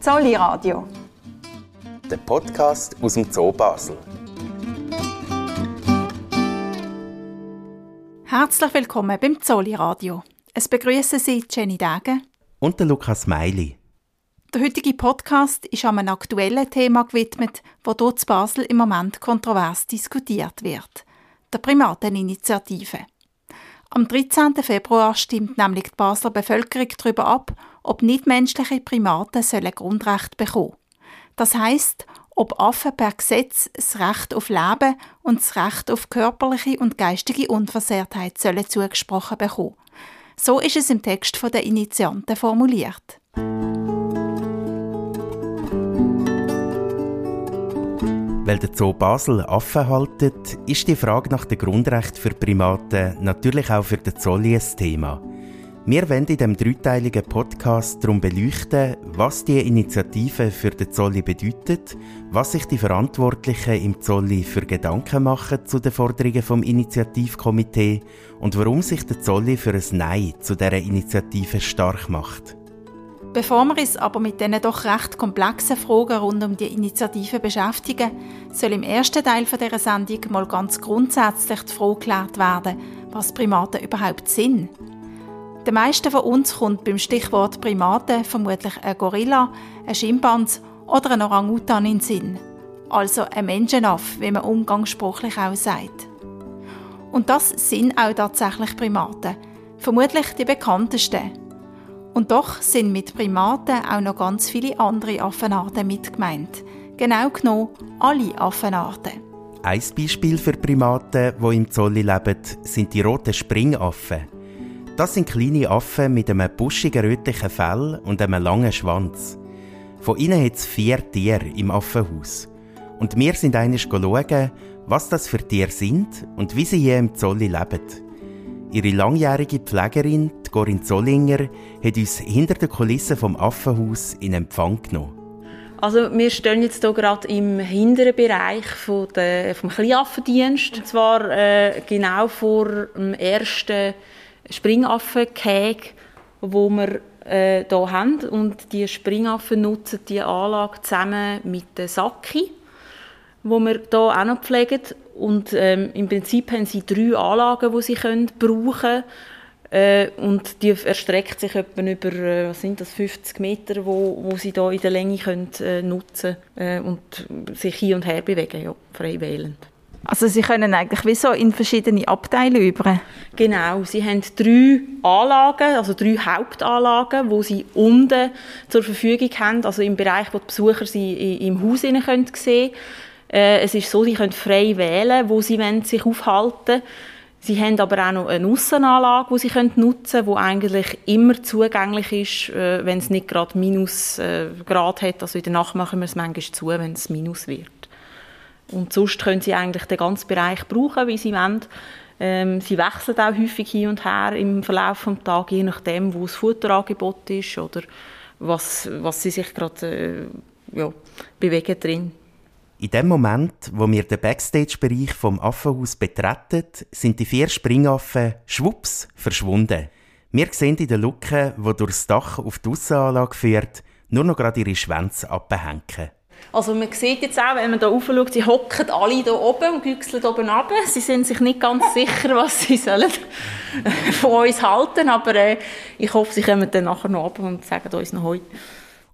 Zolli Radio. Der Podcast aus dem Zoo Basel. Herzlich willkommen beim Zolli Radio. Es begrüßen Sie Jenny Degen und der Lukas Meili. Der heutige Podcast ist einem aktuellen Thema gewidmet, das dort in Basel im Moment kontrovers diskutiert wird: der Primateninitiative. Am 13. Februar stimmt nämlich die Basler Bevölkerung darüber ab, ob nichtmenschliche Primaten sollen Grundrecht bekommen. Das heißt, ob Affen per Gesetz das Recht auf Leben und das Recht auf körperliche und geistige Unversehrtheit sollen zugesprochen bekommen. So ist es im Text der Initianten formuliert. Weil der Zoo Basel Affen haltet, ist die Frage nach dem Grundrecht für Primaten natürlich auch für den Zolli ein Thema. Wir wollen in diesem dreiteiligen Podcast darum beleuchten, was die Initiative für den Zolli bedeutet, was sich die Verantwortlichen im Zolli für Gedanken machen zu den Forderungen vom Initiativkomitee und warum sich der Zolli für ein Nein zu dieser Initiative stark macht. Bevor wir uns aber mit diesen doch recht komplexen Fragen rund um die Initiative beschäftigen, soll im ersten Teil dieser Sendung mal ganz grundsätzlich die Frage geklärt werden, was Primaten überhaupt sind. Den meisten von uns kommt beim Stichwort Primaten vermutlich ein Gorilla, ein Schimpans oder ein Orangutan in den Sinn. Also ein Menschenaff, wie man umgangssprachlich auch sagt. Und das sind auch tatsächlich Primaten. Vermutlich die bekanntesten. Und doch sind mit Primaten auch noch ganz viele andere Affenarten mitgemeint. Genau genommen alle Affenarten. Ein Beispiel für Primaten, die im Zolli leben, sind die roten Springaffen. Das sind kleine Affen mit einem buschigen rötlichen Fell und einem langen Schwanz. Von ihnen hat es vier Tiere im Affenhaus. Und wir sind einmal schauen, was das für Tiere sind und wie sie hier im Zolli leben. Ihre langjährige Pflegerin, Corinne Zollinger, hat uns hinter den Kulissen vom Affenhaus in Empfang genommen. Also wir stehen jetzt hier gerade im hinteren Bereich von der, vom Kleinaffendienst. Und zwar äh, genau vor dem ersten Springaffenkäge, wo wir äh, hier haben. Und die Springaffen nutzen die Anlage zusammen mit den Saki, wo wir hier auch noch pflegen. Und ähm, im Prinzip haben sie drei Anlagen, die sie können brauchen können. Äh, und die erstreckt sich etwa über äh, was sind das, 50 Meter, wo, wo sie da in der Länge können, äh, nutzen äh, und sich hin und her bewegen, ja, frei wählend. Also sie können eigentlich wie so in verschiedene Abteile über. Genau, sie haben drei Anlagen, also drei Hauptanlagen, wo sie unten zur Verfügung haben, also im Bereich, wo die Besucher sie im Haus sehen können äh, es ist so, sie können frei wählen, wo sie sich aufhalten wollen. Sie haben aber auch noch eine Aussenanlage, die sie können nutzen können, die eigentlich immer zugänglich ist, äh, wenn es nicht gerade Minusgrad äh, hat. Also in der Nacht machen wir es manchmal zu, wenn es Minus wird. Und sonst können sie eigentlich den ganzen Bereich brauchen, wie sie wollen. Ähm, sie wechseln auch häufig hin und her im Verlauf des Tages, je nachdem, wo das Futterangebot ist oder was, was sie sich gerade äh, ja, bewegen drin. In dem Moment, wo wir den Backstage-Bereich vom Affenhaus betreten, sind die vier Springaffen schwupps verschwunden. Wir sehen in der Lücke, die durchs Dach auf die Aussenanlage führt, nur noch gerade ihre Schwänze abhängen. Also man sieht jetzt auch, wenn man hier schaut, sie hocken alle hier oben und güchseln oben runter. Sie sind sich nicht ganz sicher, was sie sollen von uns halten, aber äh, ich hoffe, sie kommen dann nachher noch runter und sagen uns noch heute.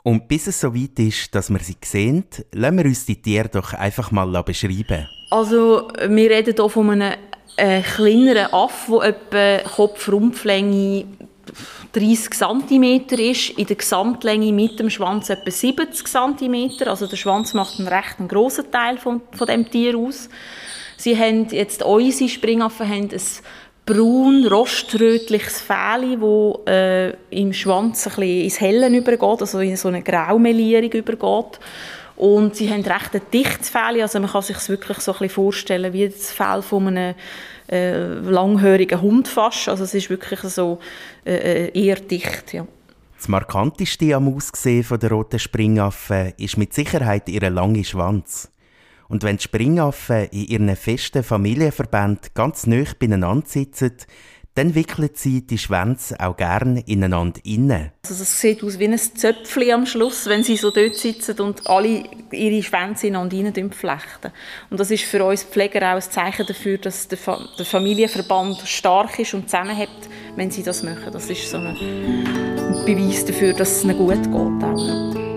Und bis es so weit ist, dass wir sie sehen, lassen wir uns die Tiere doch einfach mal beschreiben. Also, wir reden hier von einem äh, kleineren Aff, der etwa Kopf-Rumpflänge 30 cm ist, in der Gesamtlänge mit dem Schwanz etwa 70 cm. Also der Schwanz macht einen recht grossen Teil von, von dem Tier aus. Sie haben jetzt unsere Springaffen haben ein braun, roströtliches Fell, das äh, im Schwanz ein bisschen ins Hellen übergeht, also in so eine Graumelierung übergeht. Und sie haben recht ein dichtes Fell, also man kann sich es wirklich so ein bisschen vorstellen wie das Fell von einem äh, langhörigen Hund fast. Also es ist wirklich so äh, äh eher dicht, ja. Das markanteste am Aussehen der roten Springaffen ist mit Sicherheit ihr langer Schwanz. Und wenn die Springaffen in ihren festen Familienverbänden ganz nah beieinander sitzen, dann wickeln sie die Schwänze auch gern ineinander innen. Also es sieht aus wie ein Zöpfchen am Schluss, wenn sie so dort sitzen und alle ihre Schwänze ineinander innen flechten. Und das ist für uns Pfleger auch ein Zeichen dafür, dass der, Fa der Familienverband stark ist und zusammenhält, wenn sie das machen. Das ist so ein Beweis dafür, dass es ihnen gut geht. Auch.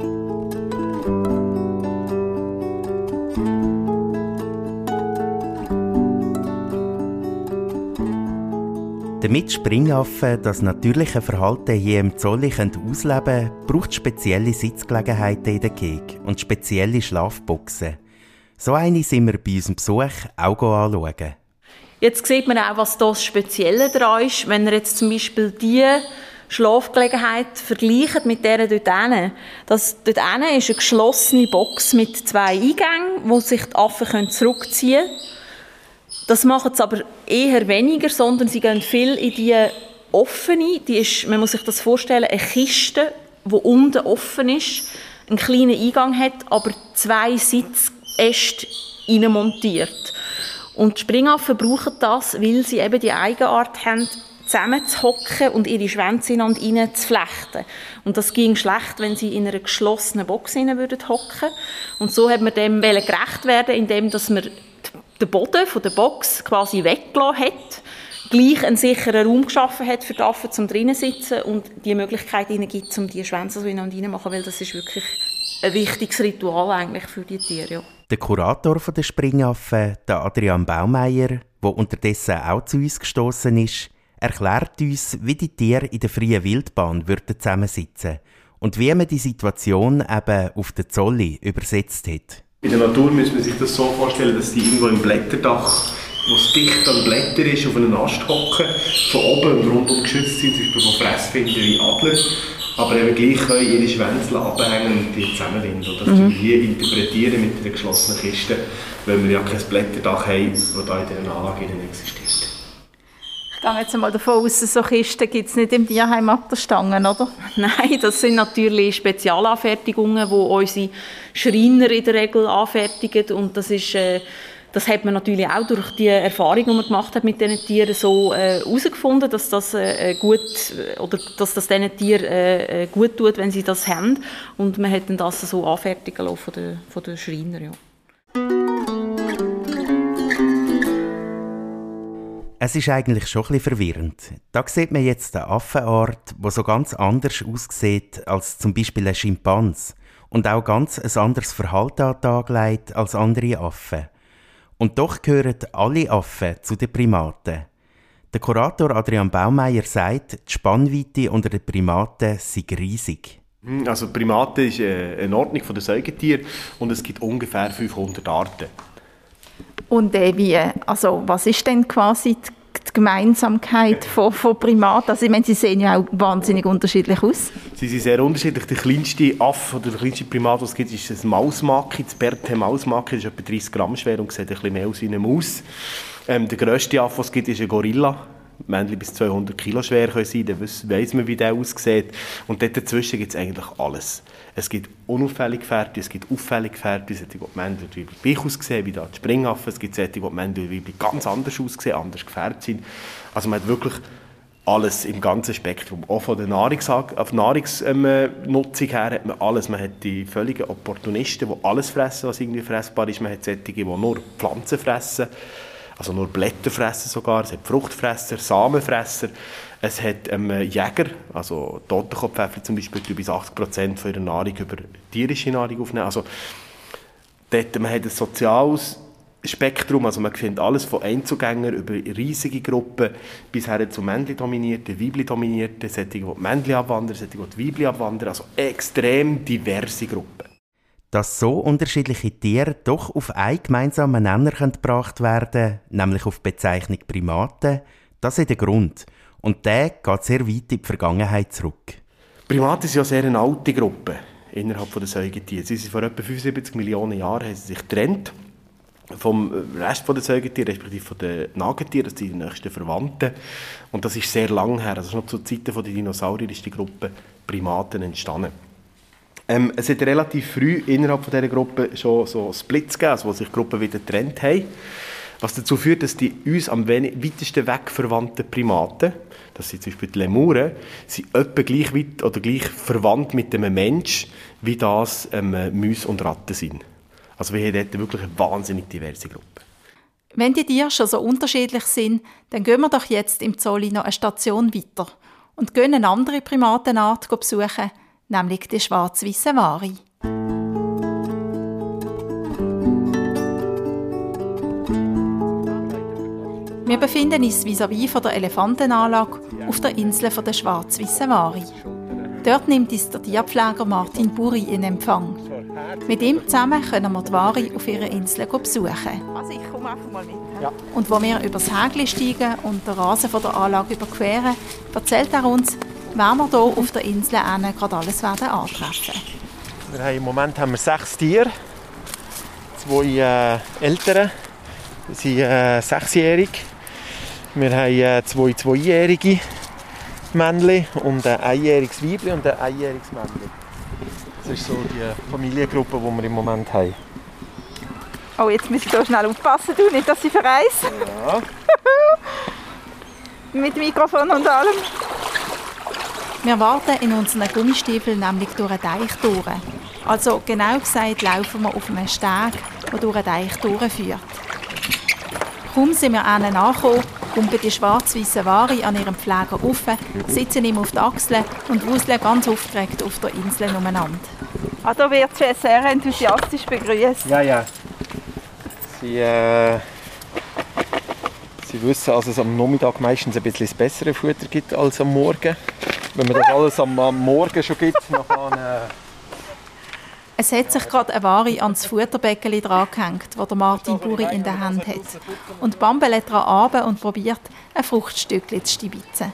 Damit Springaffen das natürliche Verhalten hier im Zolli ausleben können, braucht es spezielle Sitzgelegenheiten in der Gegend und spezielle Schlafboxen. So eine sind wir bei unserem Besuch auch anschauen. Jetzt sieht man auch, was das Spezielle daran ist. Wenn er jetzt zum Beispiel die Schlafgelegenheit vergleicht mit der dort hinten. Das dort hinten ist eine geschlossene Box mit zwei Eingängen, wo sich die Affen zurückziehen können. Das machen sie aber eher weniger, sondern sie gehen viel in die offene, die ist, man muss sich das vorstellen, eine Kiste, die unten offen ist, einen kleinen Eingang hat, aber zwei Sitzäste montiert. Und Springaffen brauchen das, weil sie eben die Eigenart haben, zusammenzuhocken und ihre Schwänze ineinander zu flechten. Und das ging schlecht, wenn sie in einer geschlossenen Box hocken würden. Und so hat man dem gerecht werden, indem man den Boden von der Box quasi weggelassen hat, gleich einen sicheren Raum geschaffen hat für die Affen zum drinnen sitzen und die Möglichkeit ihnen gibt, um die Schwänze so ineinander machen, weil das ist wirklich ein wichtiges Ritual eigentlich für die Tiere. Ja. Der Kurator der Springaffen, der Adrian Baumeier, der unterdessen auch zu uns gestoßen ist, erklärt uns, wie die Tiere in der freien Wildbahn würden zusammensitzen und wie man die Situation eben auf der Zolli übersetzt hat. In der Natur muss man sich das so vorstellen, dass die irgendwo im Blätterdach, wo es dicht an Blätter ist, auf einem Ast hocken, von oben und rundum geschützt sind, zum Beispiel von Fressfindern wie Adler, aber eben gleich können ihre Schwänze abhängen und die zusammenwinden. Das mhm. wir hier interpretieren mit einer geschlossenen Kiste, weil wir ja kein Blätterdach haben, das da in dieser Anlage existiert. Ich gehe jetzt mal davon aus, so Kisten gibt es nicht im Tierheim Stangen, oder? Nein, das sind natürlich Spezialanfertigungen, die unsere Schreiner in der Regel anfertigen und das ist... Äh, das hat man natürlich auch durch die Erfahrung, die man gemacht hat mit diesen Tieren, so äh, herausgefunden, äh, dass das äh, gut oder dass das diesen Tieren äh, äh, gut tut, wenn sie das haben. Und man hat dann das so anfertigen lassen von den, von den Schreiner. Ja. Es ist eigentlich schon ein bisschen verwirrend. Da sieht man jetzt eine Affenart, die so ganz anders aussieht als zum Beispiel ein Schimpans und auch ganz ein anderes Verhalten an den Tag legt als andere Affen. Und doch gehören alle Affen zu den Primaten. Der Kurator Adrian Baumeier sagt, die Spannweite unter den Primaten sei riesig. Also Primaten ist äh, eine Ordnung der Säugetiere und es gibt ungefähr 500 Arten. Und äh, wie, also was ist denn quasi die, die Gemeinsamkeit von, von Primaten? Also ich meine, sie sehen ja auch wahnsinnig unterschiedlich aus. Sie sind sehr unterschiedlich. Der kleinste Affe oder der kleinste Primat, was es gibt, ist ein Mausmaki, das Berthe Mausmaki. Das ist etwa 30 Gramm schwer und sieht ein bisschen mehr aus wie eine Maus. Ähm, der grösste Affe, was es gibt, ist ein Gorilla. Männchen bis 200 Kilo schwer können sein, dann weiss man, wie der aussieht. Und dort dazwischen gibt es eigentlich alles. Es gibt unauffällig Pferde, es gibt auffällig Pferde, solche, die Männchen und Weibchen gleich aussehen, wie da die Springaffen. Es gibt solche, die und Weibchen ganz anders aussehen, anders gefärbt sind. Also man hat wirklich alles im ganzen Spektrum. Auch von der Nahrungs Nahrungsnutzung ähm, her hat man alles. Man hat die völligen Opportunisten, die alles fressen, was irgendwie fressbar ist. Man hat solche, die nur Pflanzen fressen also nur Blätter fressen sogar, es hat Fruchtfresser, Samenfresser, es hat ähm, Jäger, also Totenkopfpfeffer zum Beispiel, die bis 80 Prozent ihrer Nahrung über tierische Nahrung aufnehmen. Also dort, man hat ein soziales Spektrum, also man findet alles von Einzugängern über riesige Gruppen bis her zu Männchen-dominierten, Weibchen-dominierten, solche, die Männchen abwandern, solche, die Weibchen abwandern, also extrem diverse Gruppen dass so unterschiedliche Tiere doch auf einen gemeinsamen Nenner gebracht werden nämlich auf die Bezeichnung Primaten, das ist der Grund. Und der geht sehr weit in die Vergangenheit zurück. Primaten sind ja sehr eine alte Gruppe innerhalb der Säugetiere. Sie sind vor etwa 75 Millionen Jahren haben sie sich getrennt vom Rest der Säugetiere, respektive von den Nagetieren, das sind die nächsten Verwandten. Und das ist sehr lang her. Also noch zu Zeiten der Dinosaurier ist die Gruppe Primaten entstanden. Ähm, es hat relativ früh innerhalb von dieser Gruppe schon so Splits gegeben, also wo sich Gruppen wieder getrennt haben. Was dazu führt, dass die uns am weitesten weg verwandten Primaten, das sind zum Beispiel die Lemuren, sind etwa gleich weit oder gleich verwandt mit einem Mensch, wie das ähm, Mäuse und Ratten sind. Also wir haben dort wirklich eine wahnsinnig diverse Gruppe. Wenn die Tiere schon so unterschiedlich sind, dann gehen wir doch jetzt im Zolli noch eine Station weiter und gehen eine andere Primatenart besuchen, nämlich die schwarz-weiße Wari. Wir befinden uns vis-à-vis von der Elefantenanlage auf der Insel der schwarz-weißen Wari. Dort nimmt uns der Tierpfleger Martin Buri in Empfang. Mit ihm zusammen können wir die Wari auf ihrer Insel besuchen. Also ich komme einfach mal mit. Ja. Und wo wir über das Hägli steigen und den Rasen von der Anlage überqueren, erzählt er uns, wer wir hier auf der Insel gerade alles werden antreffen. Wir haben Im Moment haben wir sechs Tiere. Zwei äh, Eltern, sie sind äh, sechsjährig. Wir haben äh, zwei zweijährige Männchen und ein einjähriges Weibchen und ein einjähriges Männchen. Das ist so die Familiengruppe, die wir im Moment haben. Oh, jetzt muss ich hier schnell aufpassen, du, nicht, dass sie verreisen. Ja. Mit Mikrofon und allem. Wir warten in unseren Gummistiefeln nämlich durch einen Teich durch. Also genau gesagt laufen wir auf einem Steg, der durch einen Teich durchführt. Kaum sind wir ihnen angekommen, kumpeln die schwarz-weißen Ware an ihrem Pfleger auf, sitzen ihm auf die Achseln und wuseln ganz aufgeregt auf der Insel umeinander. Ah, da wird sie sehr enthusiastisch begrüßt. Ja, ja. Sie, äh, sie wissen, dass es am Nachmittag meistens ein bisschen das bessere Futter gibt als am Morgen. Wenn man das alles am, am Morgen schon gibt, dann äh, es hat sich gerade eine Ware ans Futterbecken drangehängt, das der Martin Buri in der Hand hat. Und bambelt daran und probiert, ein Fruchtstückchen zu stibitzen.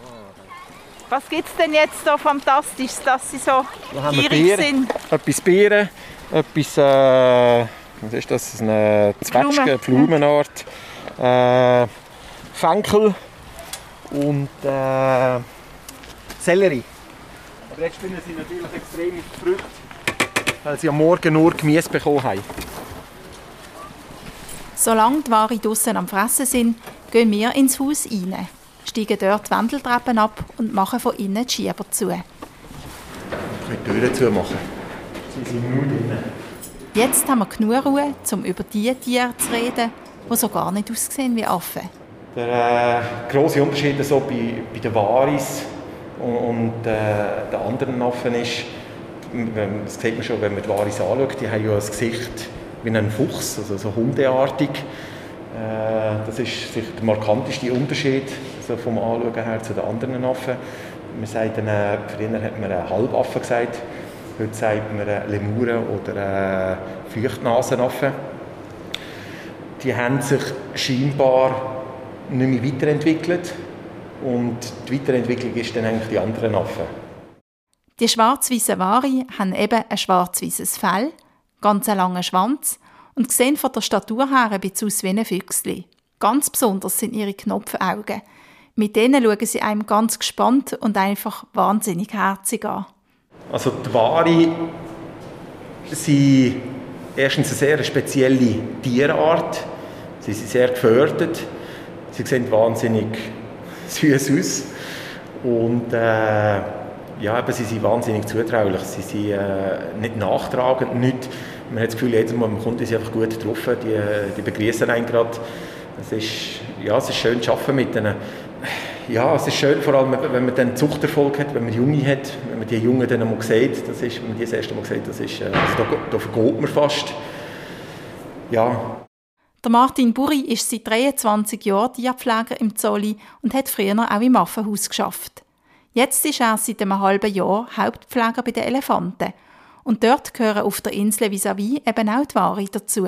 Was gibt es denn jetzt so fantastisch, dass sie so gierig sind? Etwas Beeren, etwas, äh, was ist das, eine Zwetschge, Blumenart, äh, Fenkel und äh, Sellerie. Aber jetzt finden sie natürlich extrem Früchte weil sie am Morgen nur Gemüse bekommen haben. Solange die Ware draußen am Fressen sind, gehen wir ins Haus rein, steigen dort die Wendeltreppen ab und machen von innen die Schieber zu. Ich kann die Türen zumachen. Sie sind nur drinnen. Jetzt haben wir genug Ruhe, um über die Tiere zu reden, die so gar nicht aussehen wie Affen. Der äh, grosse Unterschied so bei, bei den Waris und, äh, den anderen Affen ist, das sieht man schon, wenn man die Waris anschaut, die haben ja ein Gesicht wie ein Fuchs, also so hundeartig. Äh, das ist sicher der markanteste Unterschied also vom Anschauen her zu den anderen Affen. Man sagt dann, äh, früher hat man einen Halbaffen gesagt, heute sagt man Lemuren oder Feuchtnasenaffen. Die haben sich scheinbar nicht mehr weiterentwickelt und die Weiterentwicklung ist dann eigentlich die anderen Affen. Die schwarz-weißen Ware haben eben ein schwarz-weißes Fell, ganz einen langen Schwanz und sehen von der Statur her ein bisschen aus wie ein Füchsli. Ganz besonders sind ihre Knopfaugen. Mit denen schauen sie einem ganz gespannt und einfach wahnsinnig herzig an. Also die Ware sind erstens eine sehr spezielle Tierart. Sie sind sehr gefördert. Sie sehen wahnsinnig süß aus. Und äh, ja, aber sie sind wahnsinnig zutraulich. Sie sind äh, nicht nachtragend, nicht, man hat das Gefühl, jedes Mal, man kommt ist einfach gut getroffen, die, die begrüßen einen gerade. Es ist, ja, es ist schön zu arbeiten mit ihnen. Ja, es ist schön, vor allem, wenn man dann Zuchterfolg hat, wenn man Junge hat, wenn man die Jungen dann einmal sieht, das ist, wenn man die das erste Mal sieht, das ist, äh, also da, da vergeht man fast. Ja. Der Martin Buri ist seit 23 Jahren Tierpfleger im Zolli und hat früher auch im Affenhaus geschafft. Jetzt ist er seit einem halben Jahr Hauptpfleger bei den Elefanten. Und dort gehören auf der Insel vis-à-vis eben auch die Ware dazu.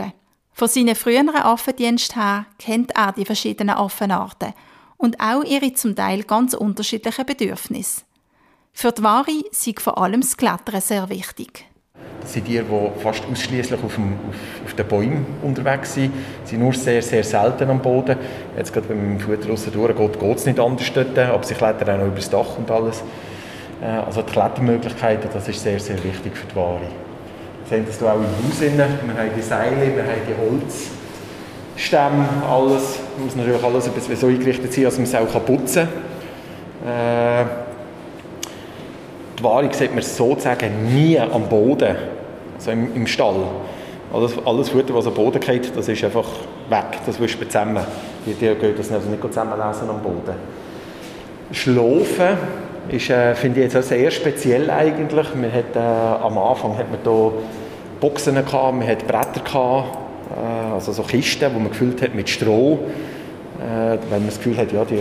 Von seinen früheren Affendiensten her kennt er die verschiedenen Affenarten und auch ihre zum Teil ganz unterschiedlichen Bedürfnisse. Für die Ware sind vor allem das Klettern sehr wichtig. Das sind Tiere, die fast ausschließlich auf, auf, den Bäumen unterwegs sind. Sie sind nur sehr, sehr selten am Boden. Jetzt gerade, wenn man mit dem Futter raus durchgeht, geht es nicht anders dort, aber sie klettern auch noch über das Dach und alles. Äh, also die Klettermöglichkeiten, das ist sehr, sehr wichtig für die Ware. Wir sehen das auch im Haus. Wir haben die Seile, wir haben die Holz, Stämme, alles, muss natürlich alles so eingerichtet sein, dass man es auch putzen kann. Die Wahrung sieht man sozusagen nie am Boden, also im, im Stall. Alles, alles Futter, was am Boden geht, das ist einfach weg, das wischt man zusammen. Die, die gehen das also nicht zusammenlesen am Boden. Schlafen ist, äh, finde ich jetzt auch sehr speziell eigentlich. Man hat, äh, am Anfang hat man hier Boxen gehabt, man hat Bretter gehabt, äh, also so Kisten, die man gefüllt hat mit Stroh. Äh, wenn man das Gefühl hat, ja, die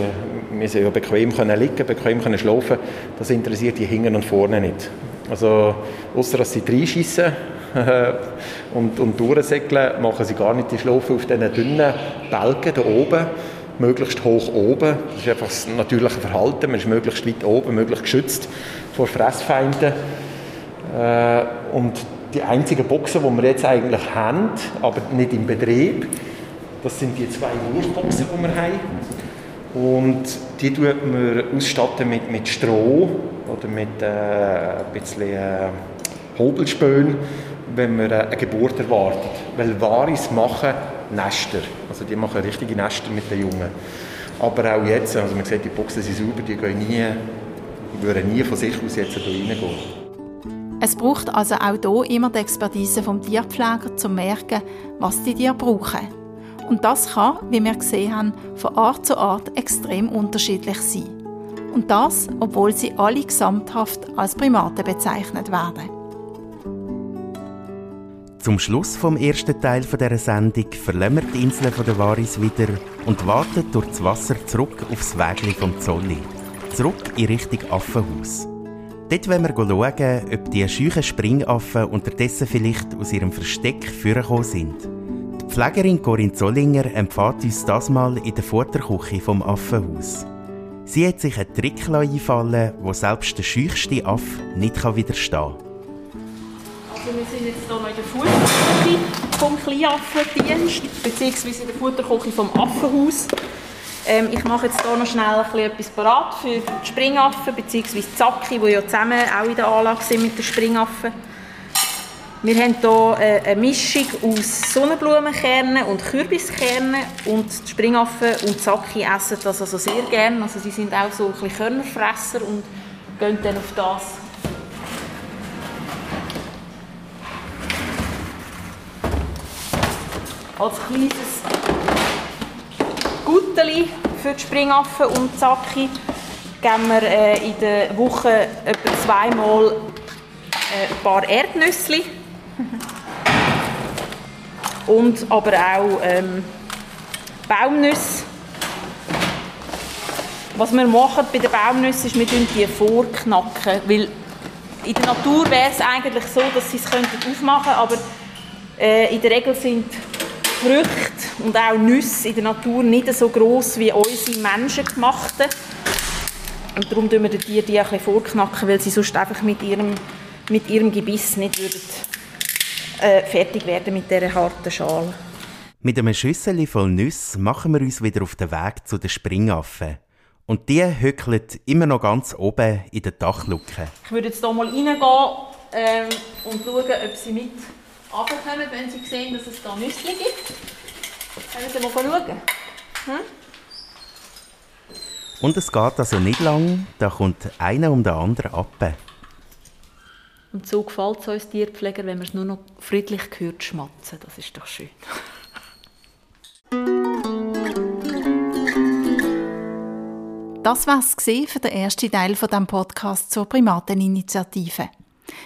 müssen ja bequem können liegen, bequem können schlafen, das interessiert die hinten und vorne nicht. Also, außer dass sie reinschiessen und, und durchsegeln, machen sie gar nicht die Schlafen auf diesen dünnen Balken da oben, möglichst hoch oben. Das ist einfach das natürliche Verhalten. Man ist möglichst weit oben, möglichst geschützt vor Fressfeinden. Äh, und die einzigen Boxen, die wir jetzt eigentlich haben, aber nicht im Betrieb, das sind die zwei Wurfboxen, die wir haben. Und die tut man ausstatten mit, mit Stroh oder mit äh, ein bisschen äh, Hobelspön, wenn man äh, eine Geburt erwartet. Weil Waris machen Nester. Also die machen richtige Nester mit den Jungen. Aber auch jetzt, also man sieht, die Boxen sind sauber, die gehen nie, würden nie von sich aus jetzt hier reingehen. Es braucht also auch hier immer die Expertise vom Tierpfleger, um zu merken, was die Tiere brauchen. Und das kann, wie wir gesehen haben, von Art zu Art extrem unterschiedlich sein. Und das, obwohl sie alle gesamthaft als Primaten bezeichnet werden. Zum Schluss vom ersten Teil dieser Sendung wir die Inseln der Waris wieder und warten durch das Wasser zurück aufs Wägli vom Zolli. Zurück in Richtung Affenhaus. Dort wollen wir schauen, ob die scheuchen Springaffen unterdessen vielleicht aus ihrem Versteck vorgekommen sind. Pflegerin Corinne Zollinger empfiehlt uns das mal in der Futterküche vom Affenhaus. Sie hat sich einen Trick einfallen wo selbst der scheuchste Affe nicht widerstehen kann. Also wir sind jetzt hier noch in der Futterküche vom Kleinaffendienst, beziehungsweise in der Futterküche vom Affenhaus. Ähm, ich mache jetzt hier noch schnell etwas parat für die Springaffen bzw. die Zacki, die ja zusammen auch in der Anlage sind mit den Springaffen. Wir haben hier äh, eine Mischung aus Sonnenblumenkernen und Kürbiskernen und die Springaffen und die Zacki essen das also sehr gerne. Also sie sind auch so ein bisschen Körnerfresser und gehen dann auf das. Als kleines Gutteli für die Springaffen und die Zacki geben wir äh, in der Woche etwa zweimal äh, ein paar Erdnüsse. und aber auch ähm, Baumnüsse. Was wir machen bei den Baumnüssen ist, wir die vorknacken, weil in der Natur wäre es eigentlich so, dass sie es aufmachen könnten, aber äh, in der Regel sind Früchte und auch Nüsse in der Natur nicht so groß wie unsere menschengemachten. Und darum tun wir den Tieren die ein bisschen vorknacken, weil sie sonst einfach mit ihrem, mit ihrem Gebiss nicht würden, äh, fertig werden mit dieser harten Schale. Mit einem Schüssel voll Nüsse machen wir uns wieder auf den Weg zu den Springaffen. Und die hückeln immer noch ganz oben in der Dachluke. Ich würde jetzt hier mal reingehen ähm, und schauen, ob sie mit runterkommen, wenn sie sehen, dass es da Nüsse gibt. Können Sie mal schauen. Hm? Und es geht also nicht lang, da kommt einer um den anderen ab. Und so gefällt es uns Tierpfleger, wenn man es nur noch friedlich hört schmatzen. Das ist doch schön. Das war es für den ersten Teil von dem Podcast zur Primateninitiative.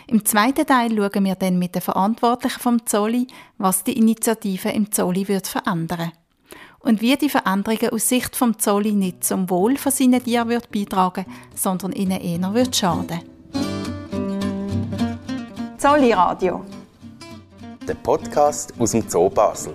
Im zweiten Teil schauen wir dann mit den Verantwortlichen vom Zolli, was die Initiative im Zolli wird verändern und wie die Veränderungen aus Sicht vom Zolli nicht zum Wohl von seinen Tieren wird beitragen, sondern ihnen eher wird schaden. Zolli Radio. Der Podcast aus dem Zoo Basel.